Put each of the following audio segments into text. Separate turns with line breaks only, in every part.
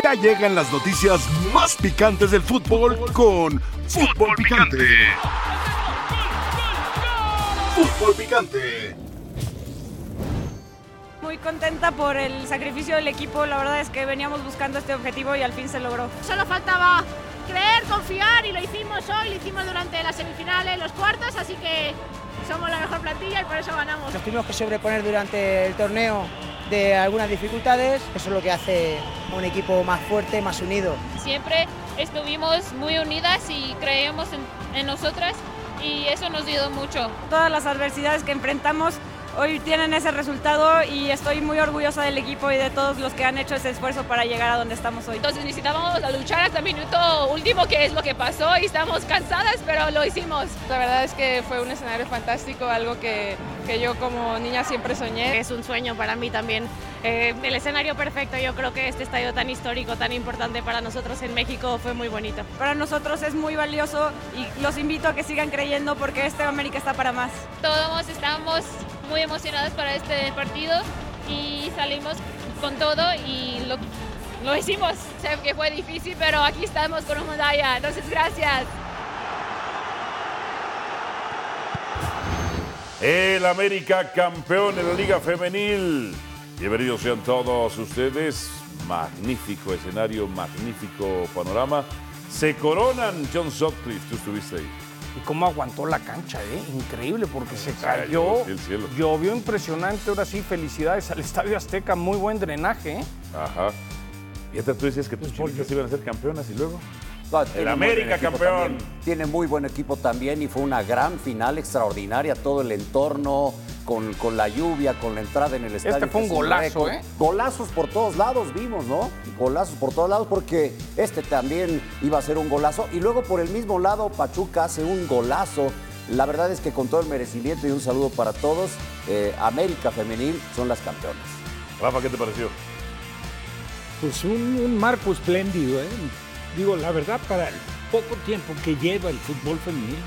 Ya llegan las noticias más picantes del fútbol con Fútbol Picante. Fútbol Picante.
Muy contenta por el sacrificio del equipo, la verdad es que veníamos buscando este objetivo y al fin se logró.
Solo faltaba creer, confiar y lo hicimos hoy, lo hicimos durante las semifinales, los cuartos, así que somos la mejor plantilla y por eso ganamos.
Nos tuvimos que sobreponer durante el torneo de algunas dificultades, eso es lo que hace a un equipo más fuerte, más unido.
Siempre estuvimos muy unidas y creíamos en, en nosotras y eso nos dio mucho.
Todas las adversidades que enfrentamos hoy tienen ese resultado y estoy muy orgullosa del equipo y de todos los que han hecho ese esfuerzo para llegar a donde estamos hoy.
Entonces necesitábamos luchar hasta el minuto último, que es lo que pasó, y estamos cansadas, pero lo hicimos.
La verdad es que fue un escenario fantástico, algo que, que yo como niña siempre soñé.
Es un sueño para mí también. Eh, el escenario perfecto, yo creo que este estadio tan histórico, tan importante para nosotros en México fue muy bonito.
Para nosotros es muy valioso y los invito a que sigan creyendo porque este América está para más.
Todos estamos muy emocionados para este partido y salimos con todo y lo, lo hicimos. Sé que fue difícil, pero aquí estamos con una medalla. Entonces, gracias.
El América campeón en la Liga Femenil. Bienvenidos sean todos ustedes. Magnífico escenario, magnífico panorama. Se coronan John Sutcliffe, tú estuviste ahí.
Y cómo aguantó la cancha, ¿eh? Increíble, porque se cayó.
el cielo.
Llovió impresionante. Ahora sí, felicidades al Estadio Azteca. Muy buen drenaje, ¿eh?
Ajá. Y hasta tú decías que tus chicas iban a ser campeonas y luego.
No,
El América campeón.
también. Tiene muy buen equipo también y fue una gran final extraordinaria. Todo el entorno, con, con la lluvia, con la entrada en el estadio.
Este fue un golazo,
récord.
¿eh?
Golazos por todos lados vimos, ¿no? Golazos por todos lados porque este también iba a ser un golazo. Y luego por el mismo lado, Pachuca hace un golazo. La verdad es que con todo el merecimiento y un saludo para todos, eh, América Femenil son las campeonas.
Rafa, ¿qué te pareció?
Pues un, un marco espléndido, ¿eh? Digo, la verdad, para el poco tiempo que lleva el fútbol femenil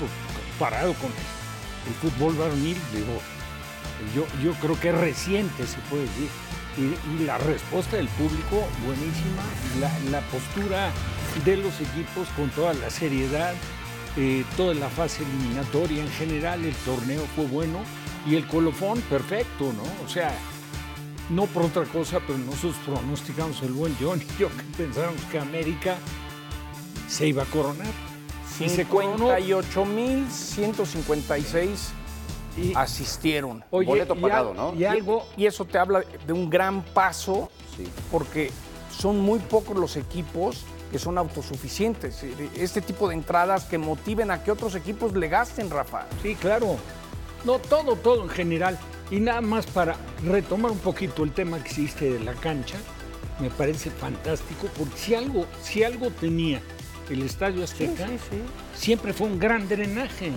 comparado con el fútbol varonil, digo, yo, yo creo que es reciente, se puede decir. Y, la respuesta del público, buenísima. La, la postura de los equipos con toda la seriedad, eh, toda la fase eliminatoria en general, el torneo fue bueno. Y el colofón, perfecto, ¿no? O sea, no por otra cosa, pero nosotros pronosticamos el buen John y yo que pensábamos que América se iba a coronar. Y se coronó.
58.156 asistieron.
Oye,
Boleto
y
pagado,
al-
¿no?
Y algo,
Y eso te habla de un gran paso,
Sí.
porque son muy pocos los equipos que son autosuficientes. Este tipo de entradas que motiven a que otros equipos le gasten, Rafa.
sí, claro. No, todo, todo en general. Y nada más para retomar un poquito el tema que hiciste de la cancha, me parece fantástico, porque si algo, si algo tenía el Estadio Azteca, siempre fue un gran drenaje.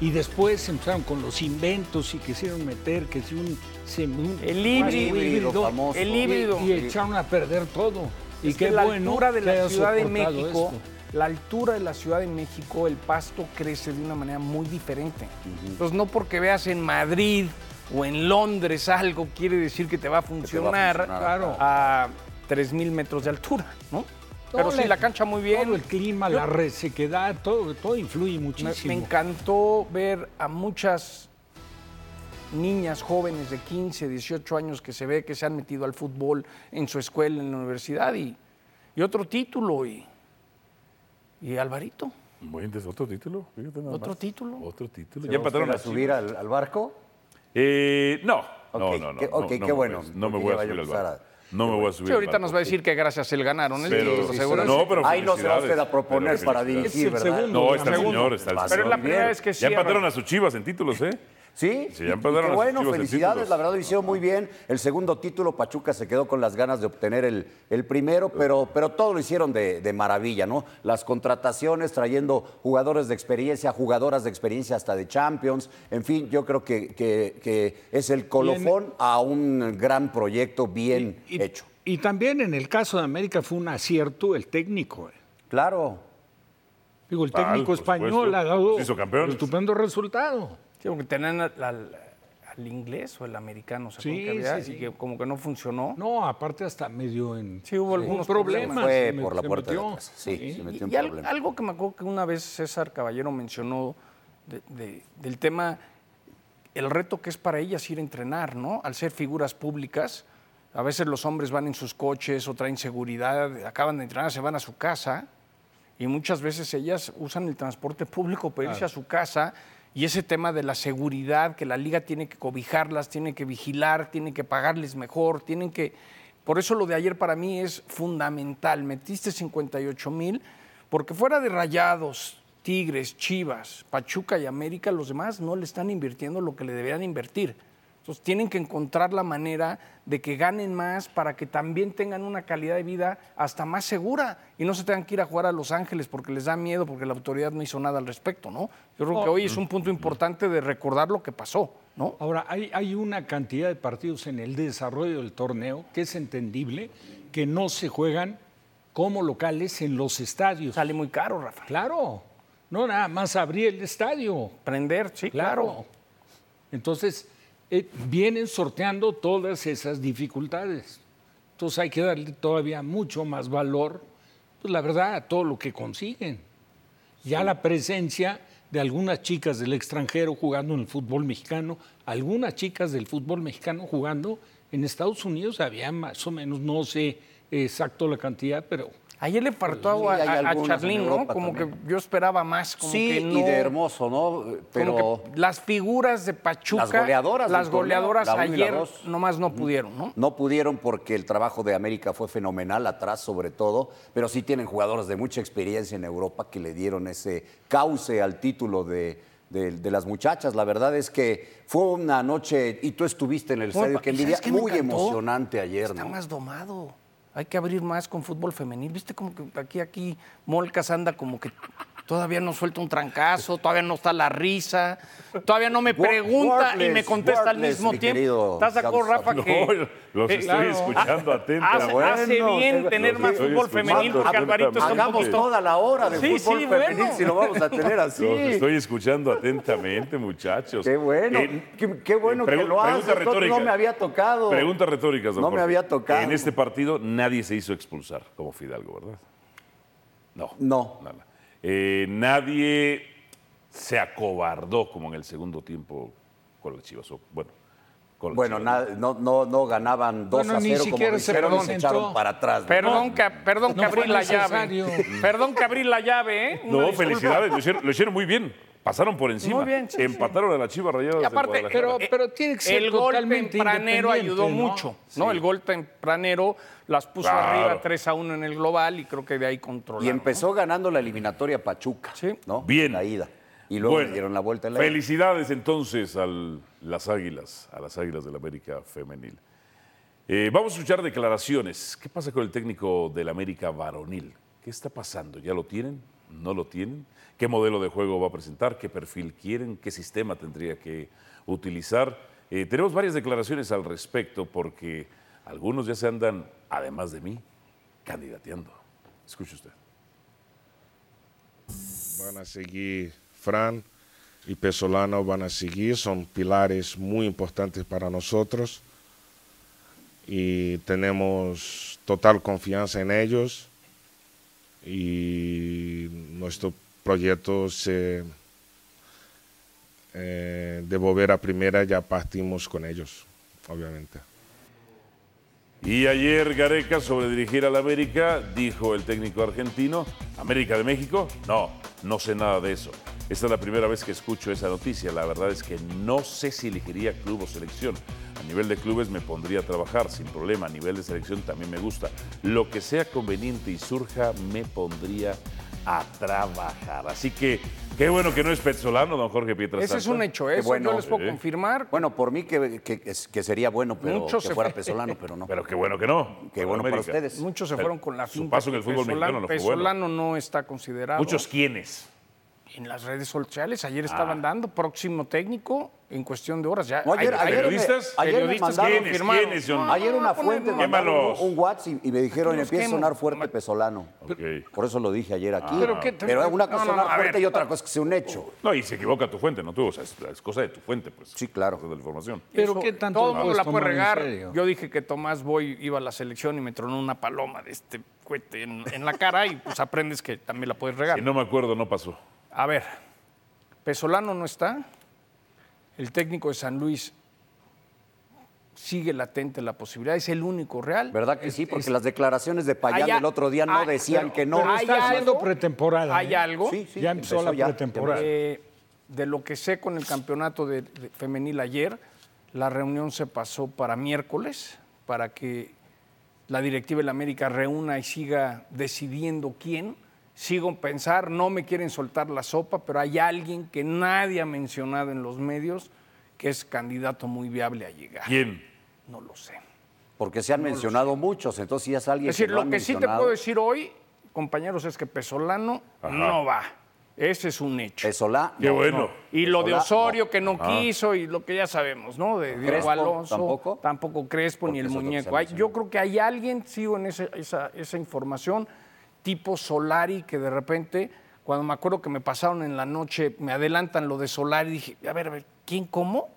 Y después empezaron con los inventos y quisieron meter que si un, se- un-
El híbrido,
híbrido famoso.
el híbrido.
y, y echaron a perder todo. Y
Es que
qué
la
bueno
altura de la Ciudad de México,
esto.
la altura de la Ciudad de México, el pasto crece de una manera muy diferente. Entonces, no porque veas en Madrid o en Londres algo quiere decir que te va a funcionar,
funcionar,
claro, a 3.000 metros de altura, ¿no? Pero sí, la cancha muy bien.
Todo el clima, la resequedad, todo, todo influye muchísimo.
me encantó ver a muchas niñas jóvenes de 15, 18 años que se ve que se han metido al fútbol en su escuela, en la universidad y, y otro título y, y Alvarito,
Bueno, es otro título. fíjate nada
otro
más.
título.
Otro título.
¿Se
¿Ya
usted a subir al, al barco?
Eh, no. No,
Ok,
no, no.
ok,
no
qué bueno,
No me voy a subir al
empezar
barco.
a-
No me voy a subir
Sí, ahorita nos va a decir que gracias él ganaron el
Pero,
título, seguro.
no, pero
Ahí no se va usted a proponer
pero
para dirigir, ¿verdad?
segundo.
No, está el
Segundo.
señor, está el
Pero es
señor.
la primera vez que
Ya
cierra.
empataron a sus chivas en títulos, ¿eh?
Sí,
Sí, ya
y- y
empezaron las
bueno, felicidades, la verdad lo hicieron muy bien. El segundo título, Pachuca se quedó con las ganas de obtener el, el primero, pero, pero todo lo hicieron de, de maravilla, ¿no? Las contrataciones, trayendo jugadores de experiencia, jugadoras de experiencia hasta de Champions, en fin, yo creo que, que- que es el colofón a un gran proyecto bien
Y-
hecho.
Y también en el caso de América fue un acierto el técnico. eh.
Claro.
Digo, el técnico español ha dado un estupendo resultado.
Sí, porque tenían al inglés o el americano, ¿se
Sí,
que había?
sí,
Y
sí.
que como que no funcionó.
No, aparte hasta medio en...
Sí, hubo algunos
problemas.
Fue por la puerta de. Sí, se metió en
Y algo que me acuerdo que una vez César Caballero mencionó de- de- del tema, el reto que es para ellas ir a entrenar, ¿no? Al ser figuras públicas, a veces los hombres van en sus coches o traen seguridad, acaban de entrenar, se van a su casa y muchas veces ellas usan el transporte público para irse a su casa y ese tema de la seguridad, que la liga tiene que cobijarlas, tiene que vigilar, tiene que pagarles mejor, tienen que... Por eso lo de ayer para mí es fundamental. Metiste 58 mil, porque fuera de Rayados, Tigres, Chivas, Pachuca y América, los demás no le están invirtiendo lo que le deberían invertir. Entonces tienen que encontrar la manera de que ganen más para que también tengan una calidad de vida hasta más segura y no se tengan que ir a jugar a Los Ángeles porque les da miedo, porque la autoridad no hizo nada al respecto, ¿no? Yo creo que
Oh.
hoy es un punto importante de recordar lo que pasó, ¿no?
Ahora, hay, hay una cantidad de partidos en el desarrollo del torneo que es entendible que no se juegan como locales en los estadios.
Sale muy caro, Rafa.
Claro, no nada más abrir el estadio.
Prender, sí, claro.
Entonces, eh, vienen sorteando todas esas dificultades. Entonces hay que darle todavía mucho más valor, pues la verdad, a todo lo que consiguen. Ya la presencia de algunas chicas del extranjero jugando en el fútbol mexicano, algunas chicas del fútbol mexicano jugando en Estados Unidos, había más o menos, no sé exacto la cantidad, pero
Ayer le faltó
Sí,
a, a- Charlín, ¿no? Como
también.
que yo esperaba más, como
sí,
que no.
y de hermoso, ¿no? Pero
como que las figuras de Pachuca,
Las goleadoras
las goleadoras
la la
ayer
dos.
nomás no pudieron, ¿no?
no pudieron porque el trabajo de América fue fenomenal, atrás sobre todo, pero sí tienen jugadores de mucha experiencia en Europa que le dieron ese cauce al título de, de- de las muchachas. La verdad es que fue una noche, y tú estuviste en el estadio, que
¿y
envidia, muy emocionante ayer,
Está
¿no?
más domado. Hay que abrir más con fútbol femenil. ¿Viste como que aquí, aquí Molcas anda como que todavía no suelta un trancazo, todavía no está la risa, todavía no me pregunta y me
wordless,
contesta al mismo
mi
tiempo? ¿Estás de acuerdo, Rafa?
No,
que,
los
eh,
estoy
claro,
escuchando
hace-
atentamente.
Hace,
Bueno,
bien tener más
estoy
fútbol femenil porque Alvarito está un poquito...
toda la hora de
Sí,
fútbol
sí,
femenil
bueno.
si lo vamos a tener así.
Los estoy escuchando atentamente, muchachos.
Qué bueno,
Eh,
qué, qué bueno que lo haces.
retórica.
No me había tocado.
Pregunta retórica, don
No me había tocado.
En este partido nadie se hizo expulsar como Fidalgo, ¿verdad? No.
No.
Nada. Eh, nadie se acobardó como en el segundo tiempo con las Chivas. Bueno, con
Bueno, na- no, no, no ganaban 2
Bueno,
a
ni
0 como
siquiera
lo
se
hicieron y se
presentó.
echaron para atrás. ¿no?
Perdón, que, perdón que abrí la llave. Perdón que abrí la llave, ¿eh? Una
No,
disculpa.
felicidades, lo hicieron, lo hicieron muy bien. Pasaron por encima.
Muy bien, sí, sí.
Empataron a la Chivas Rayadas
Y aparte,
de Guadalajara.
pero, pero tiene que ser
el gol tempranero ayudó
¿no?
mucho, ¿no? El gol tempranero las puso
Claro.
arriba 3 a 1 en el global y creo que de ahí controlaron.
Y empezó ganando la eliminatoria Pachuca.
Sí.
¿no?
Bien.
La ida. Y luego
Bueno,
le dieron la vuelta en la ida.
Felicidades entonces a las Águilas, a las Águilas del América Femenil. Eh, vamos a escuchar declaraciones. ¿Qué pasa con el técnico del América Varonil? ¿Qué está pasando? ¿Ya lo tienen? ¿No lo tienen? ¿Qué modelo de juego va a presentar? ¿Qué perfil quieren? ¿Qué sistema tendría que utilizar? Eh, tenemos varias declaraciones al respecto porque algunos ya se andan, además de mí, candidateando. Escuche usted.
Van a seguir Fran y Pesolano van a seguir, son pilares muy importantes para nosotros y tenemos total confianza en ellos y nuestro proyecto eh, de volver a primera ya partimos con ellos, obviamente.
Y ayer Gareca sobre dirigir al América dijo el técnico argentino, ¿América de México? No, no sé nada de eso. Esta es la primera vez que escucho esa noticia. La verdad es que no sé si elegiría club o selección. A nivel de clubes me pondría a trabajar sin problema. A nivel de selección también me gusta. Lo que sea conveniente y surja, me pondría a trabajar. Así que qué bueno que no es Petzolano, don Jorge Pietrasanta.
Ese es un hecho,
Qué
eso
bueno.
yo les puedo confirmar.
Bueno, por mí que, que- que- que sería bueno, pero
Muchos
que
se
fuera
fue.
Pesolano, pero no.
Pero qué bueno que no.
Qué bueno para ustedes.
Muchos se fueron con la
su
finta.
paso en el fútbol mexicano no fue bueno.
Pesolano no está considerado.
Muchos quiénes.
En las redes sociales, ayer estaban dando próximo técnico en cuestión de horas. Ya,
No, ayer, ayer me-
periodistas?
ayer me mandaron-.
¿Quiénes?
No,
Ayer una fuente me
Quémalos.
un WhatsApp y, y me dijeron, empieza a sonar fuerte Pesolano. Por eso lo dije ayer aquí.
Pero
Pero,
qué-
una cosa
no,
es
no,
sonar fuerte
ver.
y otra cosa es que sea un hecho.
No, y se equivoca tu fuente, no tú. O sea, es, es cosa de tu fuente, pues.
Sí, claro.
De la información.
Pero
Eso,
qué tanto
Todo el mundo la puede regar. Yo dije que Tomás Boy iba a la selección y me tronó una paloma de este cohete en, en la cara y pues aprendes que también la puedes regar.
Si no me acuerdo, no pasó.
A ver, Pesolano no está. El técnico de San Luis sigue latente la posibilidad. Es el único real.
¿Verdad que sí? Porque las declaraciones de Payán
Hay a-
el otro día no
hay-
decían
pero-
que no.
Pero está haciendo
algo-
pretemporada.
Hay
¿eh?
algo.
Sí, sí,
ya empezó, la
ya,
pretemporada.
Eh, de lo que sé con el campeonato de, de femenil ayer, la reunión se pasó para miércoles, para que la directiva de la América reúna y siga decidiendo quién. Sigo en pensar, no me quieren soltar la sopa, pero hay alguien que nadie ha mencionado en los medios que es candidato muy viable a llegar.
¿Quién?
No lo sé.
Porque se han mencionado muchos, entonces si es alguien
Es decir,
que
lo que sí te puedo decir hoy, compañeros, es que Pesolano
Ajá.
no va. Ese es un hecho.
Pesolá,
Qué
no,
bueno.
no.
Y lo de Osorio
no.
que no quiso y lo que ya sabemos, ¿no? De Diego
Crespo,
Alonso.
¿tampoco?
Crespo ni el muñeco. Hay- yo creo que hay alguien, sigo en ese- esa, esa información, tipo Solari, que de repente, cuando me acuerdo que me pasaron en la noche, me adelantan lo de Solari, dije, a ver, a ver, ¿quién cómo?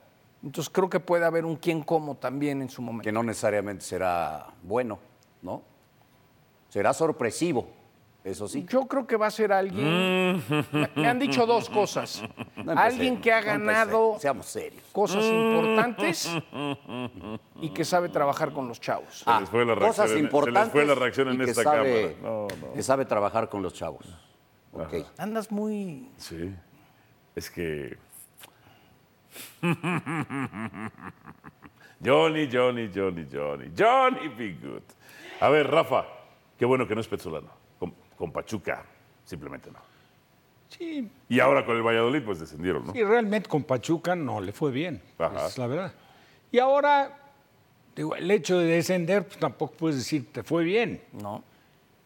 Entonces creo que puede haber un quién cómo también en su momento.
Que no necesariamente será bueno, ¿no? Será sorpresivo, eso sí.
Yo creo que va a ser alguien. Me- Me han dicho dos cosas.
No
alguien que ha ganado
Seamos serios.
cosas importantes y que sabe trabajar con los chavos.
Se les fue la reacción
cosas
en- se les
importantes
fue la reacción en esta
sabe,
cámara. No, no.
Que sabe trabajar con los chavos. Ok.
Andas muy.
Sí. Es que. Johnny, Johnny, Johnny, Johnny. Johnny Be Good. A ver, Rafa, qué bueno que no es Petzolano. Con, Pachuca, simplemente no.
Sí,
Y ahora con el Valladolid, pues descendieron, ¿no?
sí, realmente con Pachuca no le fue bien.
Ajá.
esa es la verdad. Y ahora, digo, el hecho de descender, pues tampoco puedes decir te fue bien.
No.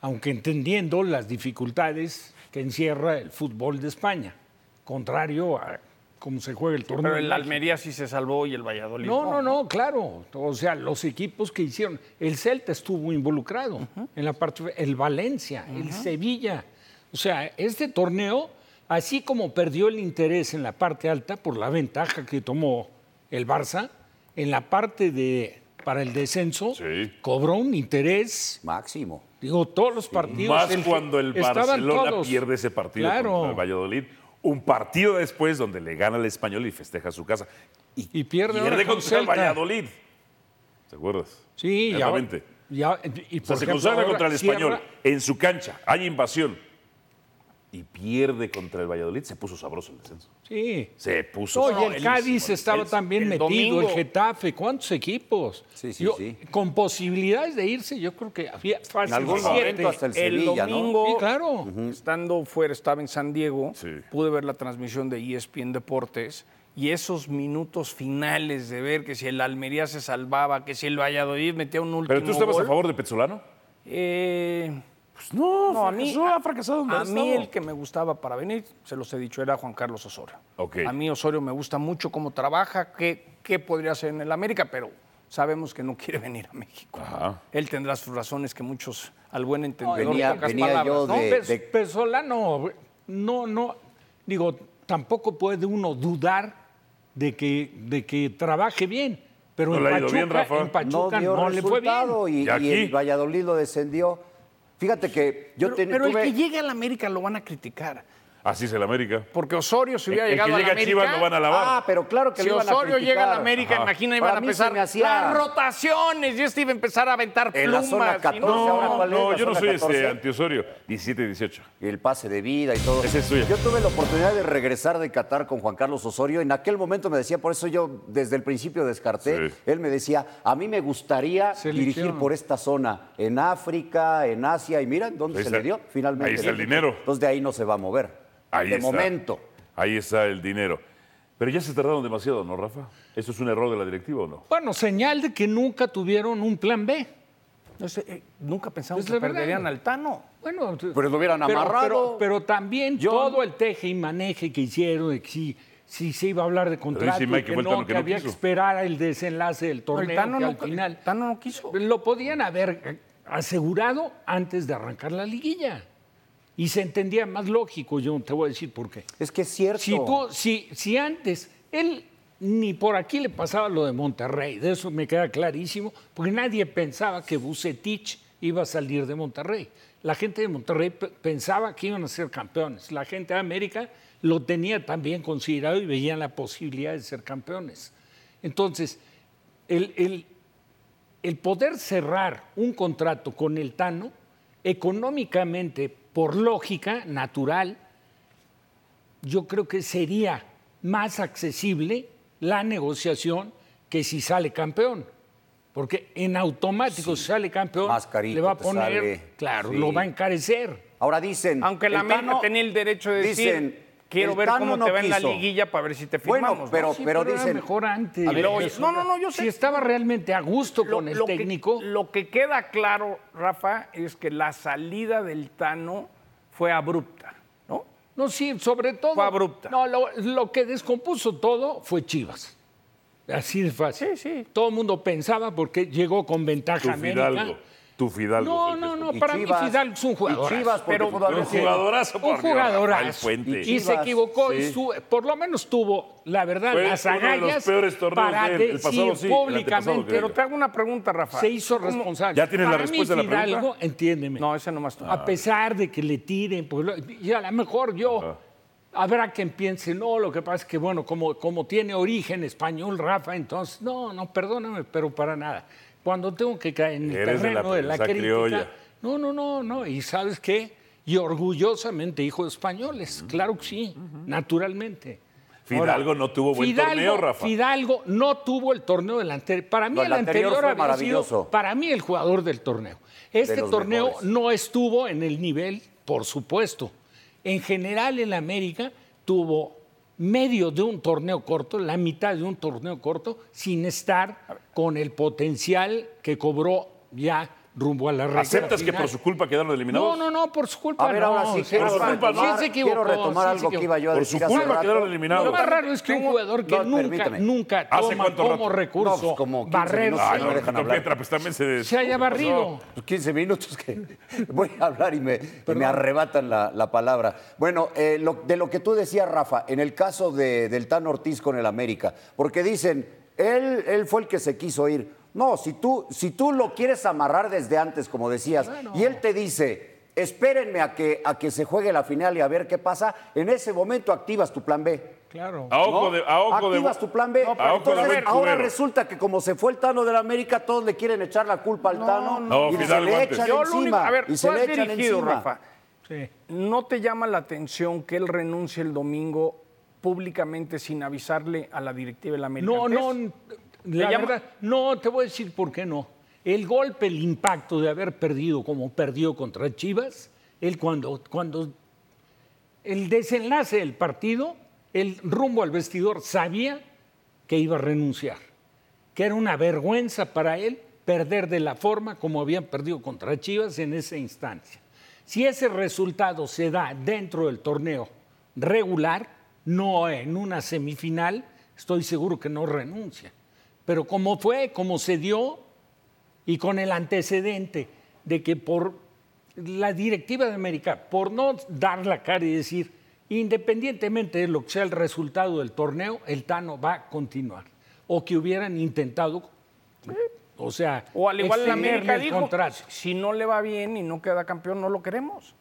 Aunque entendiendo las dificultades que encierra el fútbol de España, contrario a cómo se juega el torneo.
Pero el. Almería sí se salvó y el Valladolid.
No, no, no, claro. O sea, los equipos que hicieron. El Celta estuvo involucrado en la parte. El Valencia, el Sevilla. O sea, este torneo, así como perdió el interés en la parte alta por la ventaja que tomó el Barça, en la parte de para el descenso,
Sí.
cobró un interés.
Máximo.
Digo, todos los partidos.
Más
el-
cuando el Barcelona
todos.
pierde ese partido
Claro.
contra el Valladolid. Un partido después donde le gana el español y festeja su casa. Y,
Y pierde
contra el. Valladolid. ¿Te acuerdas?
Sí, y ahora-
Exactamente.
y ahora- y
O sea,
por
se
ejemplo,
consagra contra el
cierra-
español en su cancha, hay invasión y pierde contra el Valladolid, se puso sabroso el descenso.
Sí.
Se puso
Oye, el Cádiz estaba
el-
también
el
metido,
domingo-
el Getafe, ¿cuántos equipos?
Sí, sí,
Yo-
sí.
Con posibilidades de irse, yo creo que había fácil
En algún momento hasta el
El
Sevilla, ¿no?
domingo,
Sí, claro.
estando fuera, estaba en San Diego,
Sí.
pude ver la transmisión de ESPN Deportes y esos minutos finales de ver que si el Almería se salvaba, que si el Valladolid metía un último
¿Pero tú estabas
gol,
a favor de Petzolano?
Eh,
Pues no,
no, a mí,
ha fracasado donde
a mí el que me gustaba para venir, se los he dicho, era Juan Carlos Osorio. A mí Osorio me gusta mucho cómo trabaja, qué, qué podría hacer en el América, pero sabemos que no quiere venir a México.
Ajá.
Él tendrá sus razones que muchos, al buen entendedor,
venía-
pocas
venía
palabras,
yo
¿no?
de-
Pes- Pesolano, no, no, digo, tampoco puede uno dudar de que, de que trabaje bien, pero
No
en,
le ha ido
Pachuca,
bien, Rafa.
en Pachuca
no dio
no le fue bien.
y,
¿Y
y
aquí?
el Valladolid lo descendió. Fíjate que yo
Pero,
ten-
pero el que llegue al América lo van a criticar.
Así es el América.
Porque Osorio si
El,
hubiera
el que
llegado a
llega
la
a
América...
Chivas lo van a lavar.
Ah, pero claro que
Si
lo iban a
Osorio llega a la América,
Ajá.
imagina, iban a empezar
me hacía-
las rotaciones. Y este iba a empezar a aventar
En
plumas.
la zona
y
14
no,
ahora, ¿cuál es?
no,
la
yo no soy
14?
este antiosorio. 17 y 18.
y el pase de vida y todo.
Ese es tuyo.
Yo tuve la oportunidad de regresar de Qatar con Juan Carlos Osorio. En aquel momento me decía, por eso yo desde el principio descarté.
Sí.
Él me decía, a mí me gustaría
Selección.
dirigir por esta zona, en África, en Asia. Y mira, ¿dónde
Ahí
se
está.
le dio? Finalmente.
Ahí está el dinero.
Entonces de ahí no se va a mover.
Ahí
de
está.
momento.
Ahí está el dinero. Pero ya se tardaron demasiado, ¿no, Rafa? ¿Eso es un error de la directiva o no?
Bueno, señal de que nunca tuvieron un plan B.
No sé, eh, nunca pensamos que
verdad.
perderían al Tano.
Bueno,
Pero lo hubieran
pero,
amarrado.
pero- pero también
Yo-
todo el teje y maneje que hicieron, de que si, si se iba a hablar de contrato, y
que el
no,
Tano que
que
no
había
quiso.
que esperar el desenlace del
El
torneo,
Tano
que
no,
al final
el Tano no quiso.
lo podían haber eh, asegurado antes de arrancar la liguilla. Y se entendía más lógico, yo te voy a decir por qué.
Es que es cierto.
Si, tú, si, si antes, él ni por aquí le pasaba lo de Monterrey, de eso me queda clarísimo, porque nadie pensaba que Bucetich iba a salir de Monterrey. La gente de Monterrey pe- pensaba que iban a ser campeones. La gente de América lo tenía también considerado y veían la posibilidad de ser campeones. Entonces, el, el- el poder cerrar un contrato con el Tano, económicamente, por lógica natural, yo creo que sería más accesible la negociación que si sale campeón. Porque en automático, si sale campeón,
Más carito
le va a poner,
sale.
claro,
Sí.
lo va a encarecer.
Ahora dicen.
Aunque la América tenía el derecho de decir, quiero
el
ver
Tano
cómo
no
te va en la
quiso.
liguilla para ver si te
Bueno,
firmamos. ¿no?
pero-
Sí,
pero
era
dicen-
mejor antes.
A ver,
Luego-
Eso.
no, no, no, yo sé.
Si estaba realmente a gusto con el
que-
técnico,
lo que queda claro, Rafa, es que la salida del Tano fue abrupta, ¿no?
No, sí, sobre todo.
Fue abrupta.
No, lo, lo que descompuso todo fue Chivas. Así de fácil.
Sí, sí.
Todo el mundo pensaba porque llegó con ventaja América.
Fidalgo. Tu Fidalgo.
No, no, no,
Y
para
Chivas-
mí Fidalgo es un jugador.
Chivas,
pero
Un jugadorazo,
un jugadorazo. Y, se equivocó y su- por lo menos tuvo, la verdad,
Fue
las
uno de los
agallas
peores torneos
para
de pasado
decir
sí,
públicamente.
Pero te hago una pregunta, Rafa.
Se hizo
¿Cómo-
responsable.
¿Ya tienes la
Para
respuesta
mí,
a la pregunta?
Fidalgo, entiéndeme.
No, ese nomás tú.
A pesar de que le tiren, pues, y a lo mejor yo, habrá quien piense, no, lo que pasa es que, bueno, como, como tiene origen español, Rafa, entonces, no, no, perdóname, pero para nada. Cuando tengo que caer en el
Eres de la
terreno de la, crítica,
criolla.
no, no, no, no, y ¿sabes qué? Y orgullosamente hijo de españoles, claro que sí, naturalmente.
Fidalgo no tuvo buen
Fidalgo,
torneo, Rafa.
Fidalgo no tuvo el torneo del anterior. Para mí
No,
el,
anterior
anterior, había
maravilloso.
sido, para mí el jugador del torneo. Este torneo
mejores.
no estuvo en el nivel, por supuesto. En general el América tuvo medio de un torneo corto, la mitad de un torneo corto, sin estar con el potencial que cobró ya rumbo a la recta
¿Aceptas que por su culpa quedaron eliminados?
No, no, no, por su culpa
A ver,
no.
ahora sí,
Sí,
quiero,
por su culpa,
retomar,
sí se equivocó,
quiero retomar
sí
algo que iba yo a
Por
decir
su
hace
culpa quedaron eliminados.
Lo más raro es que un jugador que
no,
nunca,
permítame.
nunca
¿Hace
toma
cuánto
como
rato?
recurso
No, pues como 15
barrerse.
Ay,
no
no,
dejan hablar.
Pietra, pues también se...
se haya barrido.
Pues 15 minutos que voy a hablar y me, y me arrebatan la, la palabra. Bueno, eh, lo- de lo que tú decías, Rafa, en el caso de, del Tan Ortiz con el América, porque dicen, él, él fue el que se quiso ir. No, si tú, si tú lo quieres amarrar desde antes, como decías, y él te dice, espérenme a que, a que se juegue la final y a ver qué pasa, en ese momento activas tu plan B.
Claro.
A ojo
¿no?
de... A ojo de
Activas tu plan B.
No, pero a ojo de
Entonces,
buen
ahora resulta que como se fue el Tano del América, todos le quieren echar la culpa al Tano
no,
y se le echan
Yo lo único,
encima.
a ver,
y se le echan
dirigido,
encima.
Rafa.
Sí.
¿No te llama la atención que él renuncie el domingo públicamente sin avisarle a la directiva de la América?
No, no? La
llama-
verdad, no, te voy a decir por qué no. El golpe, el impacto de haber perdido como perdió contra Chivas, él cuando, cuando el desenlace del partido, el rumbo al vestidor sabía que iba a renunciar, que era una vergüenza para él perder de la forma como habían perdido contra Chivas en esa instancia. Si ese resultado se da dentro del torneo regular, no en una semifinal, estoy seguro que no renuncia. Pero como fue, como se dio, y con el antecedente de que por la directiva de América, por no dar la cara y decir, independientemente de lo que sea el resultado del torneo, el Tano va a continuar. O que hubieran intentado, o sea,
O al igual la América
el
dijo,
contrato.
si no le va bien y no queda campeón, no lo queremos.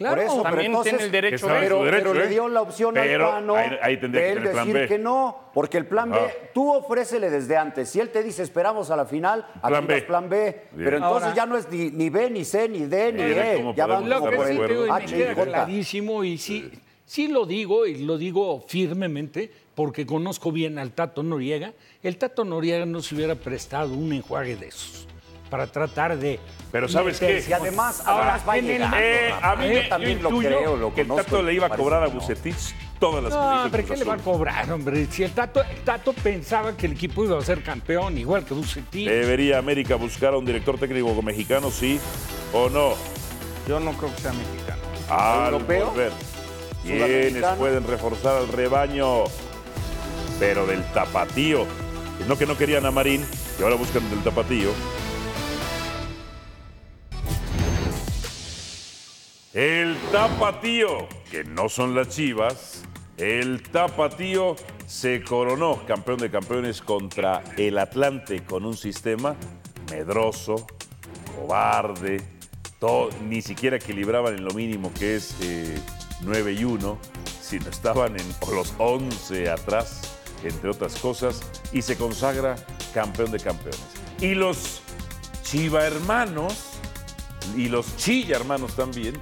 Claro,
Por eso, pero
también
entonces-
tiene el derecho
Pero,
derecho,
pero
¿eh?
le dio la opción
Pero
al Tano
ahí- ahí tendría
de
que
él decir
B.
que no, porque el plan B,
Ah.
tú ofrécele desde antes. Si él te dice esperamos a la final,
Plan B.
plan B.
Bien.
Pero entonces
Ahora-
ya no es ni, ni B, ni C, ni D, ni E. Ya
estar
que
por el H y
queda
J.
clarísimo y sí, sí lo digo y lo digo firmemente porque conozco bien al Tato Noriega. El Tato Noriega no se hubiera prestado un enjuague de esos para tratar de...
Pero ¿sabes qué?
Y además,
Ahora,
va
en el-
llegando,
Eh, a mí
Yo también
yo
lo creo, lo
que el Tato le iba a cobrar a
no.
Bucetich todas las
No,
Cruz
¿qué le va a cobrar, hombre? Si el Tato, el Tato pensaba que el equipo iba a ser campeón, igual que Bucetín.
¿Debería América buscar a un director técnico mexicano, sí o no?
Yo no creo que sea mexicano.
Al
¿Europeo?
volver. ¿Quiénes pueden reforzar al rebaño? Pero del tapatío. No que no querían a Marín, que ahora buscan del tapatío. El tapatío, que no son las chivas, el tapatío se coronó campeón de campeones contra el Atlante con un sistema medroso, cobarde, ni siquiera equilibraban en lo mínimo que es eh, 9 y 1, sino estaban en los 11 atrás, entre otras cosas, y se consagra campeón de campeones. Y los Chiva hermanos y los Chilla hermanos también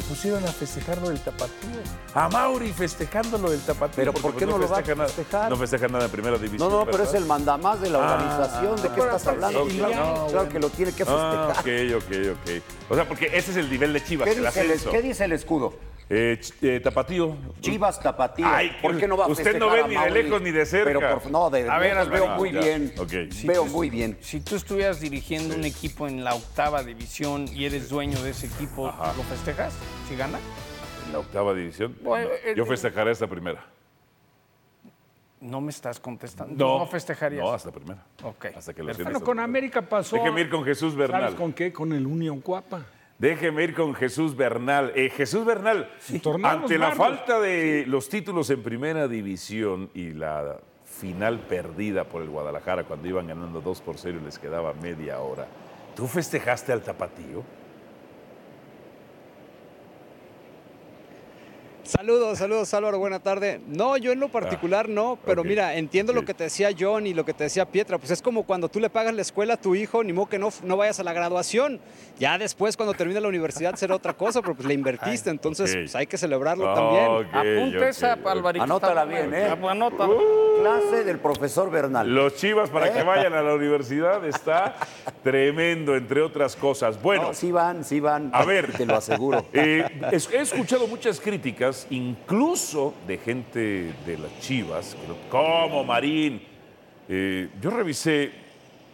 se pusieron a festejar lo del tapatío. A Mauri festejando lo del tapatío.
Pero ¿por qué
pues,
no lo va a
festeja nada-
festejar?
No festeja nada en primera división.
No, no, pero es el mandamás de la
Ah.
organización. ¿De qué estás hablando?
sí,
Claro,
no,
claro que lo tiene que
Ah,
festejar.
ok, ok, ok. O sea, porque ese es el nivel de Chivas,
¿Qué
el
dice el,
ascenso.
qué dice el escudo?
Eh, eh, tapatío.
Chivas Tapatío.
Ay,
¿Por qué no va a
usted no ve ni de lejos ni de cerca.
Pero por, no, de
A ver,
lejos veo muy
Ya,
bien.
ok.
Veo muy bien.
Si tú estuvieras dirigiendo un equipo en la octava división y eres dueño de ese equipo,
Ajá.
¿lo festejas? ¿Si gana?
En la octava división.
Bueno, eh,
Yo
eh,
festejaré esta primera.
No me estás contestando.
No.
No festejarías.
No, hasta primera.
Ok.
Hasta que lo.
Bueno, con América pasó.
Déjeme ir con Jesús Bernal.
¿Sabes con qué? Con el Unión Guapa.
Déjeme ir con Jesús Bernal. Eh, Jesús Bernal, ante la falta de los títulos en primera división y la final perdida por el Guadalajara cuando iban ganando 2 por 0 y les quedaba media hora, ¿tú festejaste al tapatío?
Saludos, saludos Álvaro, buena tarde. No, yo en lo particular no, pero mira, entiendo
Sí.
lo que te decía John y lo que te decía Pietra, pues es como cuando tú le pagas la escuela a tu hijo, ni modo que no, no vayas a la graduación. Ya después cuando termine la universidad será otra cosa, pero pues le invertiste, entonces pues, hay que celebrarlo
Ah,
también.
ok,
Apunta
ok,
esa. Alvarito.
Anótala bien,
buena.
¿eh?
Ah, Anótala.
Clase del profesor Bernal.
Los Chivas para que vayan a la universidad está tremendo, entre otras cosas. Bueno,
No, sí van, sí van.
A ver.
Te lo aseguro.
Eh, he escuchado muchas críticas, incluso de gente de las Chivas, como Marín. Eh, yo revisé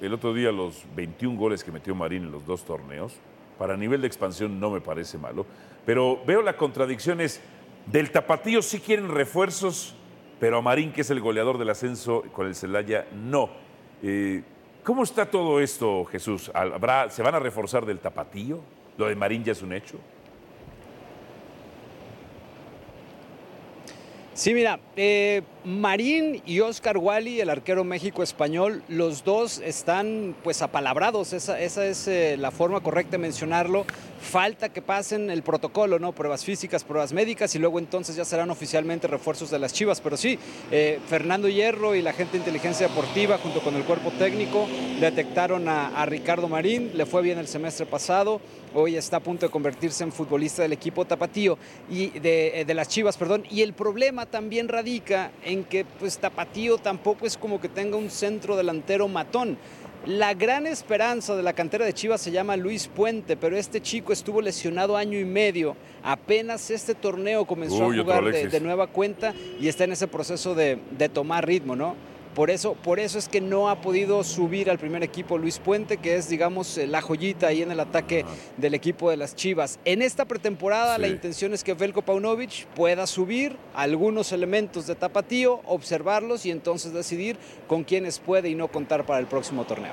el otro día los 21 goles que metió Marín en los dos torneos. Para nivel de expansión no me parece malo, pero veo la contradicción es, del tapatío sí quieren refuerzos, pero a Marín, que es el goleador del ascenso con el Celaya, no. Eh, ¿Cómo está todo esto, Jesús? ¿Habrá, ¿Se van a reforzar del tapatío? ¿Lo de Marín ya es un hecho?
Sí, mira, eh, Marín y Oscar Wally, el arquero México-español, los dos están pues apalabrados, esa, esa es eh, la forma correcta de mencionarlo. Falta que pasen el protocolo, ¿no? Pruebas físicas, pruebas médicas y luego entonces ya serán oficialmente refuerzos de las Chivas. Pero sí, eh, Fernando Hierro y la gente de inteligencia deportiva junto con el cuerpo técnico detectaron a, a Ricardo Marín, le fue bien el semestre pasado, hoy está a punto de convertirse en futbolista del equipo Tapatío y de, eh, de las Chivas, perdón. Y el problema también radica en que pues Tapatío tampoco es como que tenga un centro delantero matón. La gran esperanza de la cantera de Chivas se llama Luis Puente, pero este chico estuvo lesionado año y medio. Apenas este torneo comenzó
Uy,
a jugar de nueva cuenta y está en ese proceso de, de tomar ritmo, ¿no? Por eso, por eso es que no ha podido subir al primer equipo Luis Puente, que es, digamos, eh, la joyita ahí en el ataque del equipo de las Chivas. En esta pretemporada,
Sí.
la intención es que Velko Paunovic pueda subir algunos elementos de tapatío, observarlos y entonces decidir con quiénes puede y no contar para el próximo torneo.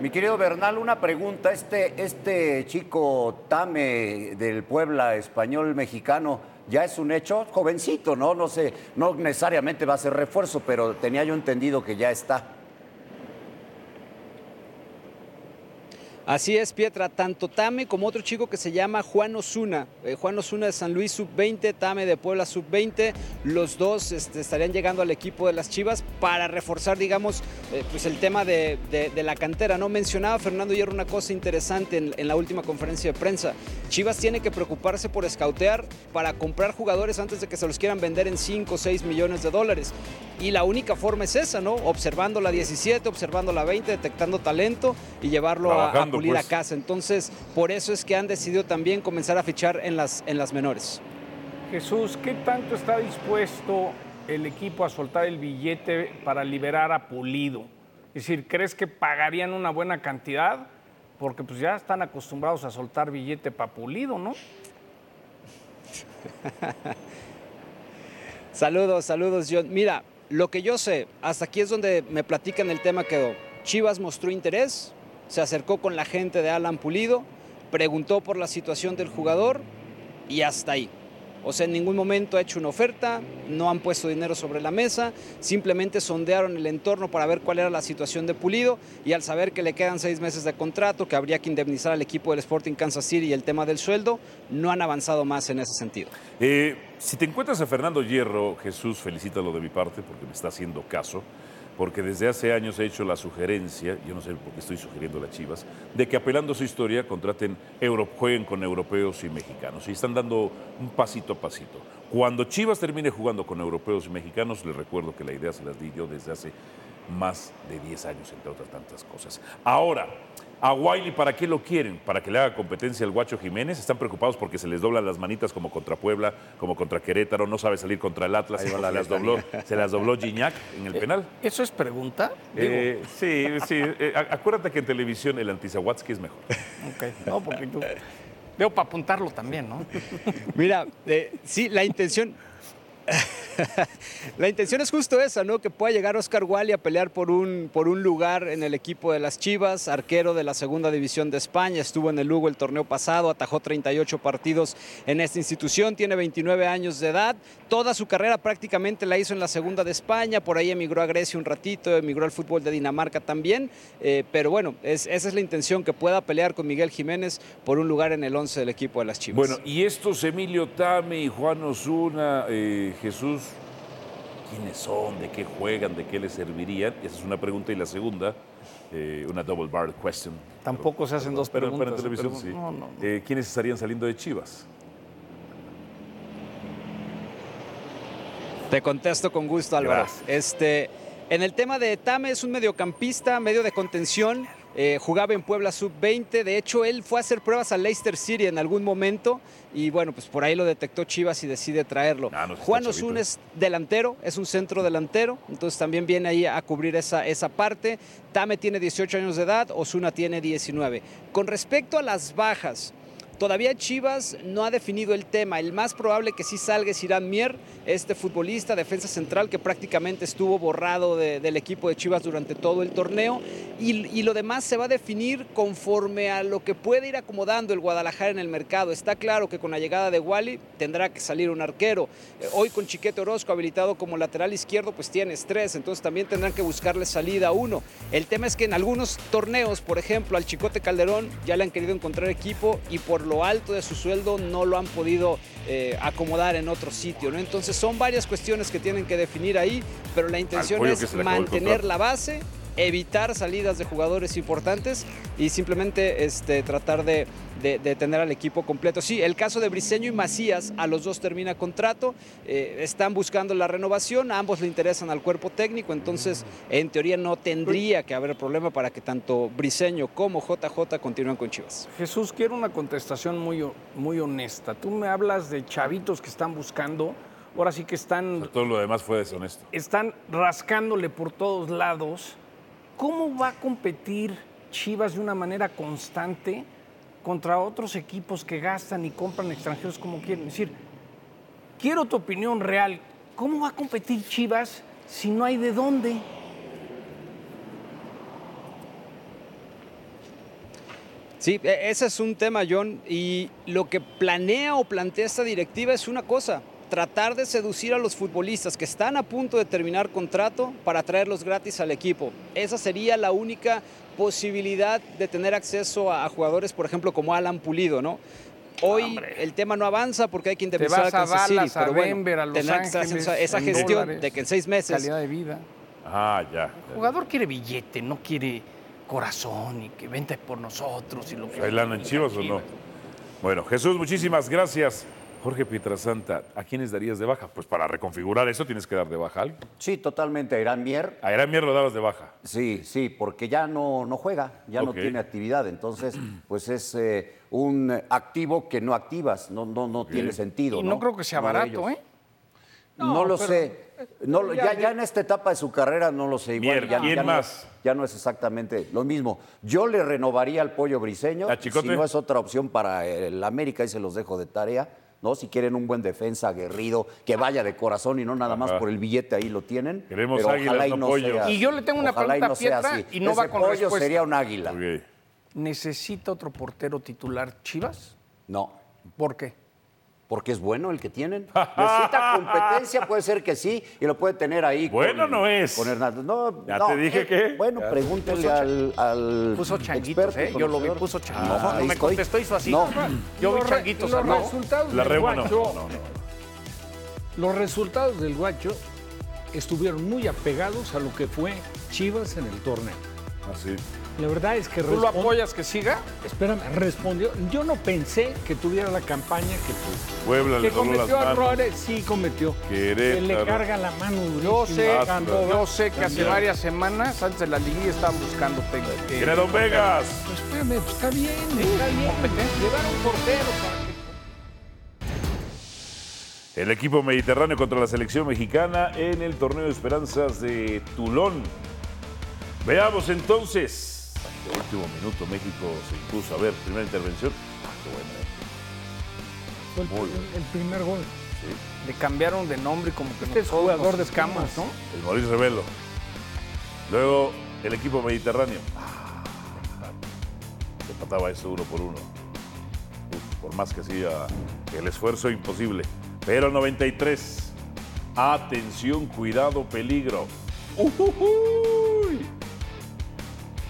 Mi querido Bernal, una pregunta. Este, este chico Tame del Puebla español mexicano ya es un hecho, jovencito, ¿no? No sé, no necesariamente va a ser refuerzo, pero tenía yo entendido que ya está.
Así es, Pietra, tanto Tame como otro chico que se llama Juan Osuna. Eh, Juan Osuna de San Luis Sub-20, Tame de Puebla Sub-20. Los dos este, estarían llegando al equipo de las Chivas para reforzar, digamos, eh, pues el tema de, la cantera. ¿no? Mencionaba Fernando Hierro una cosa interesante en, la última conferencia de prensa. Chivas tiene que preocuparse por escautear para comprar jugadores antes de que se los quieran vender en 5 o 6 millones de dólares. Y la única forma es esa, ¿no? Observando la 17, observando la 20, detectando talento y llevarlo a- pulir
pues.
a casa. Entonces, por eso es que han decidido también comenzar a fichar en las, en las menores.
Jesús, ¿qué tanto está dispuesto el equipo a soltar el billete para liberar a Pulido? Es decir, ¿crees que pagarían una buena cantidad? Porque pues ya están acostumbrados a soltar billete para Pulido, ¿no?
saludos, saludos, John. Mira, lo que yo sé, hasta aquí es donde me platican el tema quedó. Chivas mostró interés, se acercó con la gente de Alan Pulido, preguntó por la situación del jugador y hasta ahí. O sea, en ningún momento ha hecho una oferta, no han puesto dinero sobre la mesa, simplemente sondearon el entorno para ver cuál era la situación de Pulido y al saber que le quedan seis meses de contrato, que habría que indemnizar al equipo del Sporting Kansas City y el tema del sueldo, no han avanzado más en ese sentido.
Eh, si te encuentras a Fernando Hierro, Jesús, felicítalo de mi parte porque me está haciendo caso porque desde hace años he hecho la sugerencia, yo no sé por qué estoy sugiriendo a las Chivas, de que apelando a su historia contraten, jueguen con europeos y mexicanos. Y están dando un pasito a pasito. Cuando Chivas termine jugando con europeos y mexicanos, les recuerdo que la idea se las di yo desde hace más de 10 años, entre otras tantas cosas. Ahora, a Wiley, ¿para qué lo quieren? ¿Para que le haga competencia al Guacho Jiménez? ¿Están preocupados porque se les doblan las manitas como contra Puebla, como contra Querétaro? ¿No sabe salir contra el Atlas? Se las, dobló, se las dobló Gignac en el
Eh,
penal.
¿Eso es pregunta?
Eh, sí, sí. eh, acuérdate que en televisión el antizahuatzki es mejor.
Ok, no, porque tú... Veo para apuntarlo también, ¿no?
Mira, eh, sí, la intención. la intención es justo esa, ¿no? Que pueda llegar Oscar Wally a pelear por un, por un lugar en el equipo de las Chivas, arquero de la segunda división de España, estuvo en el Lugo el torneo pasado, atajó 38 partidos en esta institución, tiene 29 años de edad, toda su carrera prácticamente la hizo en la segunda de España, por ahí emigró a Grecia un ratito, emigró al fútbol de Dinamarca también, eh, pero bueno, es- esa es la intención, que pueda pelear con Miguel Jiménez por un lugar en el 11 del equipo de las Chivas.
Bueno, y estos Emilio Tame y Juan Osuna, eh, Jesús, ¿quiénes son? ¿De qué juegan? ¿De qué les servirían? Esa es una pregunta. Y la segunda, eh, una double bar question.
Tampoco se hacen dos
Pero,
preguntas.
pero en televisión
pero-
sí.
no, no, no.
Eh, ¿Quiénes estarían saliendo de Chivas?
Te contesto con gusto, Álvaro. Este, en el tema de Tame es un mediocampista, medio de contención. Eh, jugaba en Puebla Sub-20. De hecho, él fue a hacer pruebas a Leicester City en algún momento. Y bueno, pues por ahí lo detectó Chivas y decide traerlo.
Ah, no,
Juan Osuna es delantero, es un centro delantero. Entonces también viene ahí a cubrir esa, esa parte. Tame tiene 18 años de edad, Osuna tiene 19. Con respecto a las bajas, Todavía Chivas no ha definido el tema. El más probable que sí salga es Irán Mier, este futbolista, defensa central que prácticamente estuvo borrado de- del equipo de Chivas durante todo el torneo. Y, y lo demás se va a definir conforme a lo que puede ir acomodando el Guadalajara en el mercado. Está claro que con la llegada de Wally tendrá que salir un arquero. Eh, Hoy con Chiquete Orozco habilitado como lateral izquierdo, pues tienes tres. Entonces también tendrán que buscarle salida a uno. El tema es que en algunos torneos, por ejemplo, al Chicote Calderón ya le han querido encontrar equipo y por lo alto de su sueldo no lo han podido eh, acomodar en otro sitio. ¿no? Entonces son varias cuestiones que tienen que definir ahí, pero la intención es mantener la base, evitar salidas de jugadores importantes y simplemente este, tratar de, de- de tener al equipo completo. Sí, el caso de Briseño y Macías, a los dos termina contrato, eh, están buscando la renovación, a ambos le interesan al cuerpo técnico, entonces en teoría no tendría que haber problema para que tanto Briseño como JJ continúen con Chivas.
Jesús, quiero una contestación muy, muy honesta. Tú me hablas de chavitos que están buscando, ahora sí que están,
Todo lo demás fue deshonesto.
están rascándole por todos lados. ¿Cómo va a competir Chivas de una manera constante contra otros equipos que gastan y compran extranjeros como quieren? Es decir, quiero tu opinión real. ¿Cómo va a competir Chivas si no hay de dónde?
Sí, e- ese es un tema, John, y lo que planea o plantea esta directiva es una cosa, tratar de seducir a los futbolistas que están a punto de terminar contrato para traerlos gratis al equipo. Esa sería la única posibilidad de tener acceso a, a jugadores, por ejemplo, como Alan Pulido, ¿no? Hoy el tema no avanza porque hay que indemnizar
a
Kansas City,
Dallas, a
pero bueno,
Denver, a Los
haciendo esa, esa
en
gestión
dólares,
de que en seis meses
Calidad de vida.
Ah, ya.
El jugador quiere billete, no quiere corazón y que vente por nosotros y lo que
¿Hay lana en Chivas o no? Bueno, Jesús, muchísimas gracias. Jorge Pietrasanta, ¿a quiénes darías de baja? Pues para reconfigurar eso tienes que dar de baja a alguien.
Sí, totalmente. A Irán Mier.
A Irán Mier lo dabas de baja.
Sí, sí, porque ya no, no juega, ya no tiene actividad. Entonces, pues es eh, un activo que no activas, no, no, no tiene sentido.
Y no creo que sea barato. ¿eh?
No,
No,
lo
pero-
sé. No, ya, en esta etapa de su carrera no lo sé. Igual,
Mier,
ya,
¿quién
ya no-
más?
ya no es exactamente lo mismo. Yo le renovaría al pollo briseño. Si no es otra opción para el América, y se los dejo de tarea. ¿No? Si quieren un buen defensa aguerrido, que vaya de corazón y no nada más
Ajá.
por el billete, ahí lo tienen.
Queremos
pero
águilas,
ojalá y
no
no
pollos.
sea-
Y yo le tengo una
ojalá y
pregunta
no
a Pietra
así.
y no
Ese
va con
pollo
respuesta.
sería un águila.
¿Necesita otro portero titular Chivas?
No.
¿Por qué?
Porque es bueno el que tienen. Necesita competencia, puede ser que sí, y lo puede tener ahí.
Bueno no es.
Con Hernández. No,
Ya
no,
te dije
eh,
que-
Bueno,
Ya.
Puso cha-
al, al
Puso changuitos,
experto,
¿eh? Yo lo vi, puso changuitos.
No,
No, me
estoy.
contestó, hizo así.
No.
Yo vi
Los
changuitos
los
lado.
resultados
La
del. Guacho-
no, no.
Los resultados del Guacho estuvieron muy apegados a lo que fue Chivas en el torneo.
Así.
La verdad es que
¿Tú lo apoyas que siga?
Espérame, respondió. Yo no pensé que tuviera la campaña que tuvo.
Puebla le
Que
dobló las
cometió
manos.
errores, sí cometió. Que le
Querétaro.
carga la mano
Yo
durísimo.
sé,
Ah,
Córdoba.
yo sé que hace varias semanas, antes de la liguilla, estaban buscando técnico.
Viene Don Vegas.
Pues espérame, pues está bien, está bien. Llevar a un portero para que
El equipo mediterráneo contra la selección mexicana en el torneo de esperanzas de Tulón. Veamos entonces. De último minuto México se impuso. A ver, primera intervención. Ah, qué buena.
fue el,
Muy bien.
el primer gol.
Le cambiaron de nombre como que
Este es jugador de
escamas, ¿no?
El Mauricio Revelo. Luego el equipo mediterráneo. Ah, Se empataba eso uno por uno. Uf, por más que hacía el esfuerzo, imposible. Pero 93. Atención, cuidado, peligro. Ujujuy.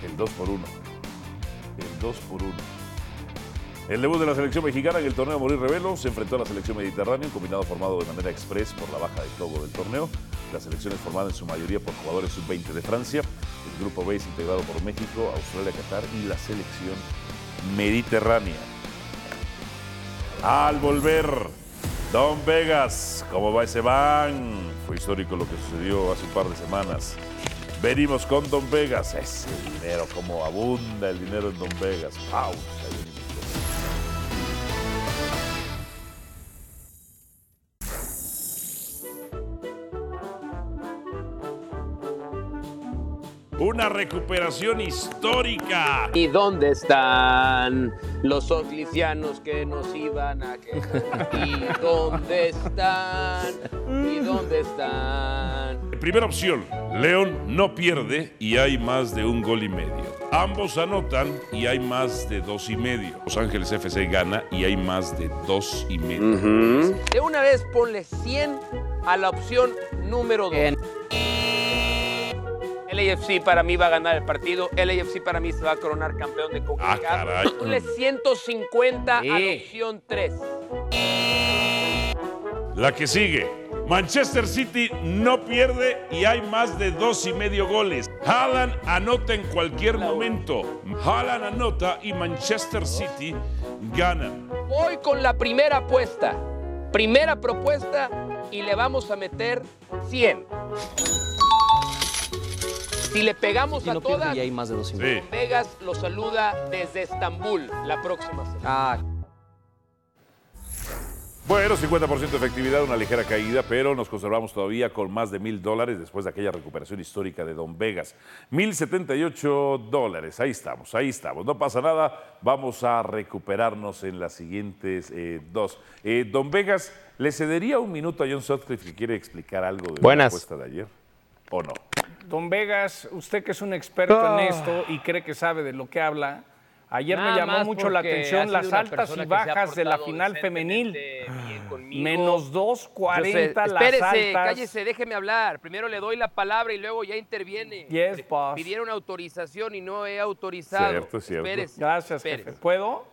El 2 por 1. El 2 por 1. El debut de la selección mexicana en el torneo Morir Revelo se enfrentó a la selección mediterránea, un combinado formado de manera express por la baja del globo del torneo. La selección es formada en su mayoría por jugadores sub-20 de Francia. El grupo B es integrado por México, Australia, Qatar y la selección mediterránea. Al volver, Don Vegas, ¿cómo va ese van? Fue histórico lo que sucedió hace un par de semanas. Venimos con Don Vegas. Ese dinero, cómo abunda el dinero en Don Vegas. Pausa. Una recuperación histórica.
¿Y dónde están los oglicianos que nos iban a quejar? ¿Y dónde están? ¿Y dónde están?
Primera opción, León no pierde y hay más de un gol y medio. Ambos anotan y hay más de dos y medio. Los Ángeles FC gana y hay más de dos y medio.
De una vez ponle 100 a la opción número 2. LAFC para mí va a ganar el partido. LAFC para mí se va a coronar campeón de
Ah,
CONCACAF.
caray.
Ponle 150 a la opción 3.
La que sigue. Manchester City no pierde y hay más de dos y medio goles. Haaland anota en cualquier momento. Haaland anota y Manchester City ganan.
Voy con la primera apuesta. Primera propuesta y le vamos a meter 100. Si le pegamos a todas,
hay más de dos y
Sí.
Vegas lo saluda desde Estambul la próxima semana.
Bueno, 50% de efectividad, una ligera caída, pero nos conservamos todavía con más de mil dólares después de aquella recuperación histórica de Don Vegas. 1078 dólares, ahí estamos, ahí estamos. No pasa nada, vamos a recuperarnos en las siguientes eh, dos. Eh, Don Vegas, ¿le cedería un minuto a John Sutcliffe que quiere explicar algo de
Buenas.
la apuesta de ayer? ¿O no?
Don Vegas, usted que es un experto
Ah.
en esto y cree que sabe de lo que habla, ayer
Nada
me llamó mucho la atención las altas y bajas de la final femenil.
conmigo.
Menos 2.40 las
Espérese,
altas.
cállese, déjeme hablar. Primero le doy la palabra y luego ya interviene.
Yes, boss.
Pidieron autorización y no he autorizado.
Cierto, cierto.
Espérese,
Gracias,
espérese.
jefe. ¿Puedo?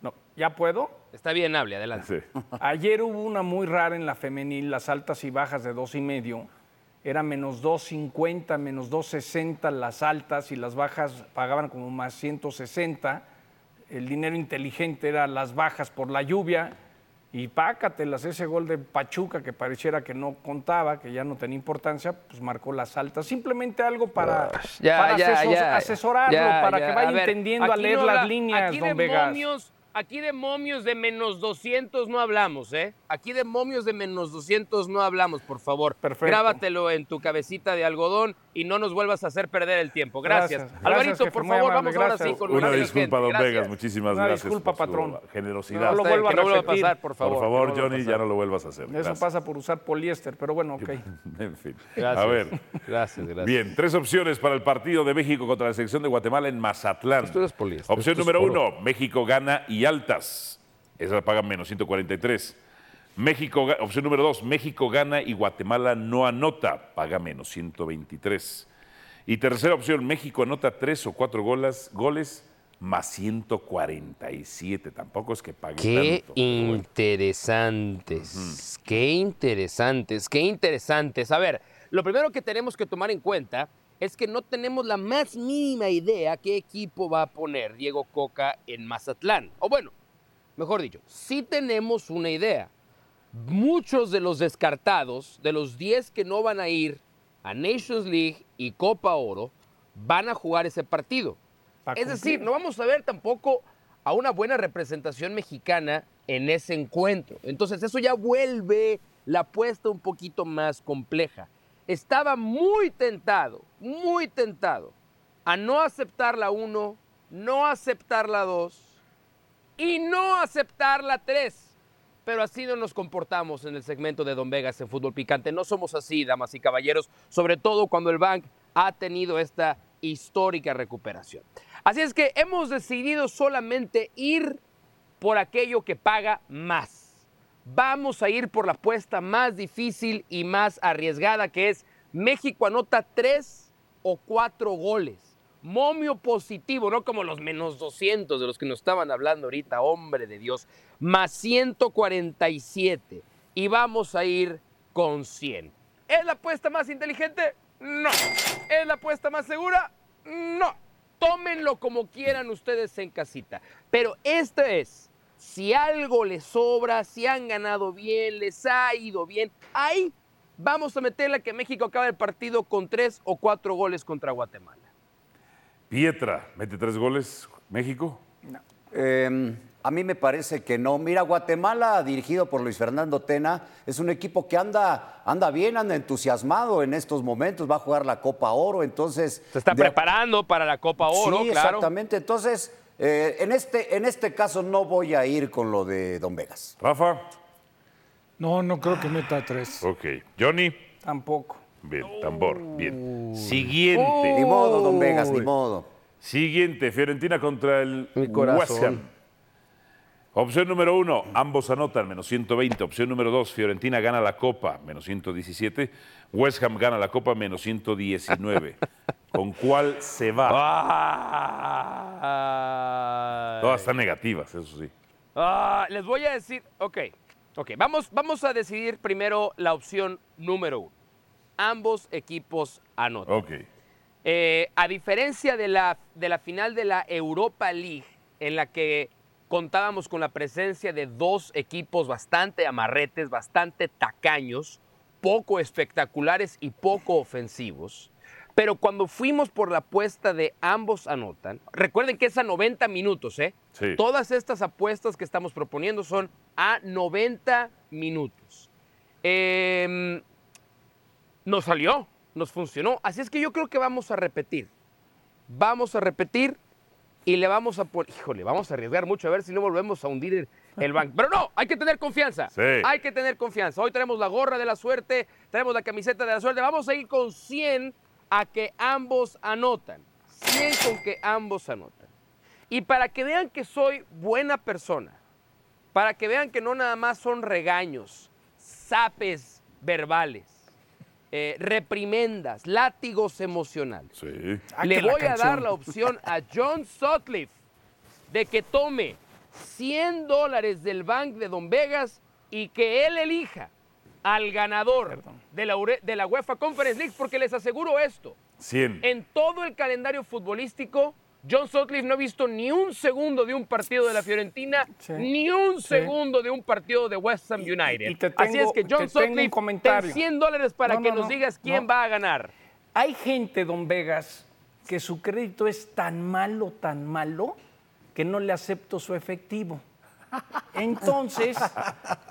No, ¿ya puedo?
Está bien, hable, adelante.
Ayer hubo una muy rara en la femenil, las altas y bajas de dos y medio. Era menos 2.50, menos 2.60 las altas y las bajas pagaban como más 160. El dinero inteligente era las bajas por la lluvia. Y pácatelas, ese gol de Pachuca que pareciera que no contaba, que ya no tenía importancia, pues marcó las altas. Simplemente algo para,
Ya,
para
ya,
asesor-
ya.
asesorarlo, para que vaya
A ver,
entendiendo a leer
no
las líneas,
Aquí
don Vegas.
Aquí de momios de menos 200 no hablamos, ¿eh? Aquí de momios de menos 200 no hablamos, por favor.
Perfecto.
Grábatelo en tu cabecita de algodón y no nos vuelvas a hacer perder el tiempo. Gracias.
Gracias,
Alvarito,
gracias,
por favor,
amable,
vamos ahora sí con
Una disculpa,
gente,
don
gracias.
Vegas. Muchísimas
Una
gracias.
disculpa,
por su
patrón.
Generosidad.
No lo vuelva a
no vuelva a pasar, por favor.
Por favor,
no
Johnny, ya no lo vuelvas a hacer.
Eso pasa por usar poliéster, pero bueno, ok.
En fin.
Gracias.
A ver.
Gracias, gracias.
Bien, tres opciones para el partido de México contra la selección de Guatemala en Mazatlán.
Esto es poliéster,
Opción número uno, México gana y altas. Esa la pagan menos 143. México, opción número dos, México gana y Guatemala no anota, paga menos 123. Y tercera opción, México anota tres o cuatro goles, goles más 147. Tampoco es que pague
Qué
tanto.
interesantes, qué interesantes, qué interesantes. A ver, lo primero que tenemos que tomar en cuenta es que no tenemos la más mínima idea qué equipo va a poner Diego Coca en Mazatlán. O bueno, mejor dicho, sí tenemos una idea. Muchos de los descartados, de los 10 que no van a ir a Nations League y Copa Oro, van a jugar ese partido.
Pa'
Es decir, no vamos a ver tampoco a una buena representación mexicana en ese encuentro. Entonces eso ya vuelve la apuesta un poquito más compleja. Estaba muy tentado, muy tentado a no aceptar la 1, no aceptar la 2 y no aceptar la 3. Pero así no nos comportamos en el segmento de Don Vegas en Fútbol Picante. No somos así, damas y caballeros, sobre todo cuando el Bank ha tenido esta histórica recuperación. Así es que hemos decidido solamente ir por aquello que paga más. Vamos a ir por la apuesta más difícil y más arriesgada, que es México anota tres o cuatro goles. Momio positivo, no como los menos 200 de los que nos estaban hablando ahorita, hombre de Dios. Más 147. Y vamos a ir con 100. ¿Es la apuesta más inteligente? No. ¿Es la apuesta más segura? No. Tómenlo como quieran ustedes en casita. Pero esta es, si algo les sobra, si han ganado bien, les ha ido bien, ahí vamos a meterle que México acabe el partido con tres o cuatro goles contra Guatemala.
Pietra, mete tres goles. México.
Eh, a mí me parece que no. Mira, Guatemala, dirigido por Luis Fernando Tena, es un equipo que anda, anda bien, anda entusiasmado en estos momentos. Va a jugar la Copa Oro, entonces.
Se está
de-
preparando para la Copa Oro,
sí,
claro.
exactamente. Entonces, eh, en, este, en este caso no voy a ir con lo de Don Vegas.
Rafa.
No, no creo que meta tres.
Ok. Johnny.
Tampoco.
Bien, tambor. Bien. Siguiente.
Ni modo, Don Vegas, ni modo.
Siguiente, Fiorentina contra el
Mi corazón.
West Ham. Opción número uno, ambos anotan, menos 120. Opción número dos, Fiorentina gana la Copa, menos 117. West Ham gana la Copa, menos 119. ¿Con cuál se va?
Ah.
Todas están negativas, eso sí.
Ah, les voy a decir, ok, ok, vamos, vamos a decidir primero la opción número uno. Ambos equipos anotan.
Ok.
Eh, a diferencia de la, de la final de la Europa League, en la que contábamos con la presencia de dos equipos bastante amarretes, bastante tacaños, poco espectaculares y poco ofensivos. Pero cuando fuimos por la apuesta de ambos anotan, recuerden que es a 90 minutos, ¿eh?
Sí.
Todas estas apuestas que estamos proponiendo son a 90 minutos. Em, nos salió, nos funcionó. Así es que yo creo que vamos a repetir. Vamos a repetir y le vamos a poner, híjole, vamos a arriesgar mucho a ver si no volvemos a hundir el, el banco. Pero no, hay que tener confianza.
Sí.
Hay que tener confianza. Hoy tenemos la gorra de la suerte, tenemos la camiseta de la suerte. Vamos a ir con 100 a que ambos anotan. 100 con que ambos anotan. Y para que vean que soy buena persona, para que vean que no nada más son regaños, zapes verbales, eh, reprimendas, látigos emocionales.
Sí.
Ah,
Le voy a dar la opción a John Sutcliffe de que tome 100 dólares del Bank de Don Vegas y que él elija al ganador de la, de la UEFA Conference League, porque les aseguro esto,
100.
en todo el calendario futbolístico John Sutcliffe no ha visto ni un segundo de un partido de la Fiorentina, ni un
Sí.
segundo de un partido de West Ham United.
y
Así es que John
te
Sutcliffe, ten 100 dólares para
No,
que
no,
nos
no,
digas quién va a ganar.
Hay gente, don Vegas, que su crédito es tan malo, tan malo, que no le acepto su efectivo. Entonces,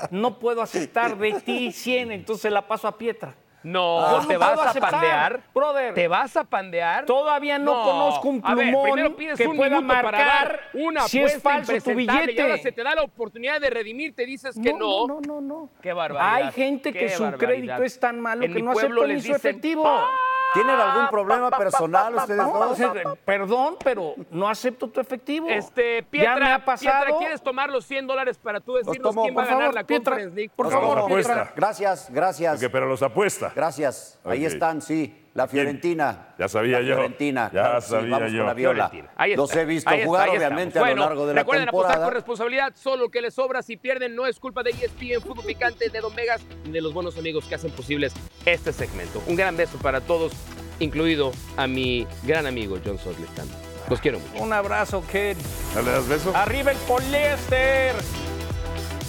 no puedo aceptar de ti 100, entonces la paso a Pietra.
No, ¿te
no
vas a
aceptar,
pandear?
Brother.
¿Te vas a pandear?
Todavía no, conozco un
A ver,
plumón
pides
que
un
pueda marcar
una
si es falso tu billete.
Y ahora se te da la oportunidad de redimirte, dices que no.
No, no, no, no.
Qué barbaridad.
Hay gente que su
barbaridad.
crédito es tan malo
En
que no acepta ni su efectivo.
¿Tienen algún problema personal ustedes
No,
dos?
perdón, pero no acepto tu efectivo.
Este,
ya
Pietra,
me ha pasado.
Pietra, ¿quieres tomar los 100 dólares para tú decirnos
tomo,
quién va a
por
ganar
favor,
la
Pietra,
Conference League?
por favor,
apuesta.
Gracias, gracias.
Ok, pero los apuesta.
Gracias. Ahí están, sí. La Fiorentina.
Ya sabía
La
yo.
Fiorentina.
Ya
claro que sí,
sabía
vamos
yo.
con la Viola.
Fiorentina. Ahí está.
Los he visto
Ahí
jugar, obviamente, a lo largo de la
recuerden apostar
temporada.
con responsabilidad, solo que les sobra si pierden no es culpa de ESPN, Fútbol Picante, de Don Vegas ni de los buenos amigos que hacen posibles este segmento. Un gran beso para todos, incluido a mi gran amigo John también. Los quiero mucho.
Un abrazo, Ken.
¿Ya le das beso?
Arriba el poliéster.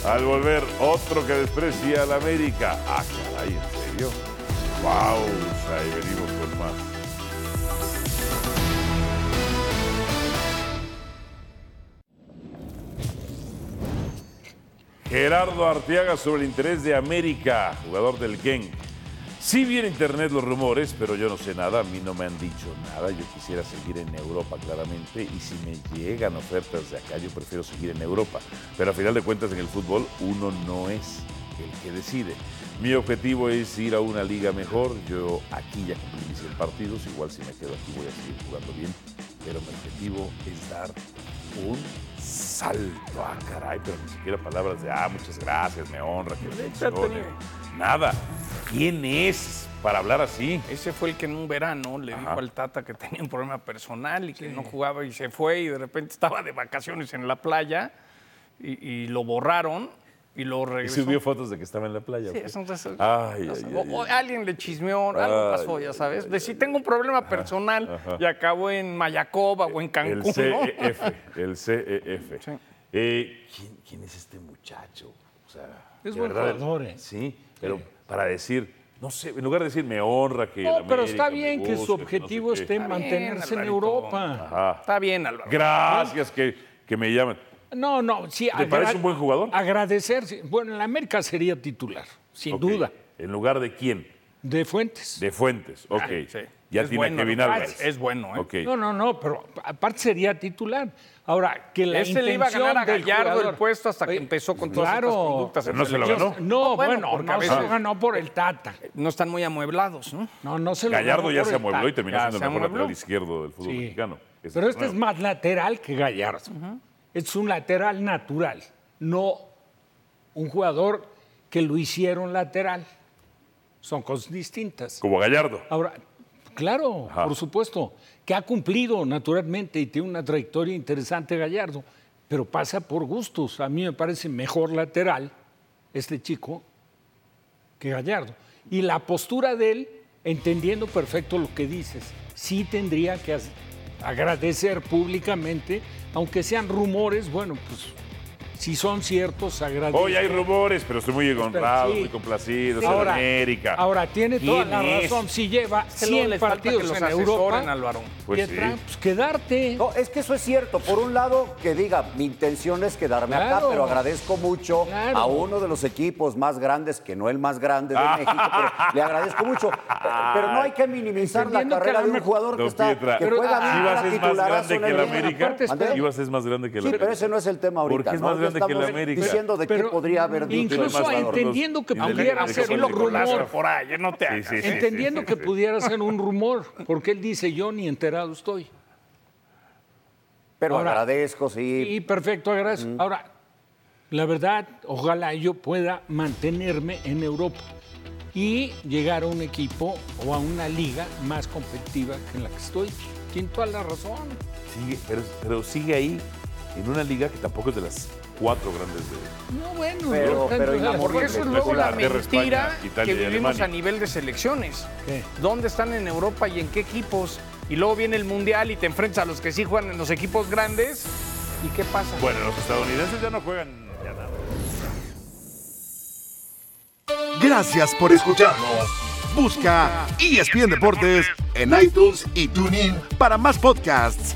Al volver, otro que desprecia a la América. Ah, caray, ¿en serio? Pausa y venimos con más. Gerardo Arteaga sobre el interés de América, jugador del Genk. Sí vi en internet los rumores, pero yo no sé nada, a mí no me han dicho nada. Yo quisiera seguir en Europa claramente y si me llegan ofertas de acá, yo prefiero seguir en Europa. Pero a final de cuentas en el fútbol uno no es el que decide. Mi objetivo es ir a una liga mejor. Yo aquí ya cumplí mis 100 partidos, igual si me quedo aquí voy a seguir jugando bien. Pero mi objetivo es dar un salto. Ah, caray, pero ni siquiera palabras de, ah, muchas gracias, me honra que me mencione". Nada. ¿Quién es para hablar así?
Ese fue el que en un verano le dijo
Ajá.
al Tata que tenía un problema personal y que no jugaba y se fue y de repente estaba de vacaciones en la playa y, y lo borraron y lo
Y
regresó.
subió fotos de que estaba en la playa.
Sí, no se-
Ay,
no o- o alguien le chismeó, algo pasó, ya sabes. De si tengo un problema personal
ajá.
y acabó en Mayacoba o en
El
Cancún, ¿no?
CEF, el CEF.
Sí.
Eh, ¿quién, quién es este muchacho? O sea,
Es buen jugador, ¿eh?
Sí, pero para decir, no sé, en lugar de decir me honra que.
No,
el
pero
América
está bien que su
no sé
objetivo esté en
Está bien,
mantenerse en. Europa.
Ajá.
Está bien, Álvaro.
Gracias que, que me llaman.
No, no, sí.
¿Te parece un buen jugador?
Agradecer. Bueno, en la América sería titular, sin
Ok.
duda.
¿En lugar de quién?
De Fuentes.
De Fuentes, ok.
sí.
Ya
Es
tiene
bueno,
Kevin. Álvarez.
Es bueno, ¿eh?
Ok.
No, no, no, pero aparte sería titular. Ahora, que la
Ese le iba a ganar a Gallardo
jugador-
el puesto hasta que
Oye,
empezó con todas
claro.
estas conductas.
Pero no se lo ganó.
No,
bueno,
bueno,
porque a
no se
veces-
lo ganó por el Tata.
No están muy amueblados, ¿no?
No, no se lo
Gallardo
ganó
ya
por
se amuebló y terminó siendo el mejor
amuebló.
lateral izquierdo del fútbol
Sí.
mexicano.
Pero
es
este es más lateral que Gallardo. Es un lateral natural, no un jugador que lo hicieron lateral. Son cosas distintas.
Como Gallardo.
Ahora, claro,
Ajá.
por supuesto, que ha cumplido naturalmente y tiene una trayectoria interesante Gallardo, pero pasa por gustos. A mí me parece mejor lateral este chico que Gallardo. Y la postura de él, entendiendo perfecto lo que dices, sí tendría que agradecer públicamente, aunque sean rumores, bueno, pues si son ciertos, agradezco.
Hoy hay rumores, pero estoy muy honrado,
sí.
muy complacido.
Sí.
soy de
Ahora-
América.
Ahora, tiene toda
¿Quién
la
es?
razón. Si lleva
que luego
100
les falta que
partidos
los
en Europa,
Álvaro.
Pues
Pietra,
sí.
pues quedarte.
No, es que eso es cierto. Por un lado, que diga, mi intención es quedarme acá, pero agradezco mucho
Claro.
a uno de los equipos más grandes, que no el más grande de México, pero le agradezco mucho. Pero no hay que minimizar la
Entendiendo
carrera de un jugador que, está,
Pietra,
que juega
ah,
bien
Chivas es más grande que el. América. Chivas es más grande que el
Sí,
América.
pero ese no es el tema ahorita.
Porque es más grande que el
Estamos
América.
diciendo de qué podría haber dicho
incluso entendiendo que pudiera
América
ser un rumor,
por ahí, no te
Sí,
hagas.
sí, sí,
entendiendo
sí,
que
sí.
pudiera ser un rumor, porque él dice yo ni enterado estoy.
Pero
Ahora-
agradezco, sí.
Y perfecto, agradezco. Ahora, la verdad, ojalá yo pueda mantenerme en Europa y llegar a un equipo o a una liga más competitiva que en la que estoy. Tiene toda la razón.
Sigue, pero, pero sigue ahí en una liga que tampoco es de las cuatro grandes de.
No, bueno,
Pero- pero.
Porque eso es luego la mentira
España, Italia
que vivimos
Alemania.
a nivel de selecciones.
¿Qué?
¿Dónde están en Europa y en qué equipos? y luego viene el Mundial y te enfrentas a los que sí juegan en los equipos grandes. ¿Y qué pasa?
Bueno, los estadounidenses ya no juegan ya nada.
Gracias por escucharnos. Busca ESPN Deportes en iTunes y TuneIn para más podcasts.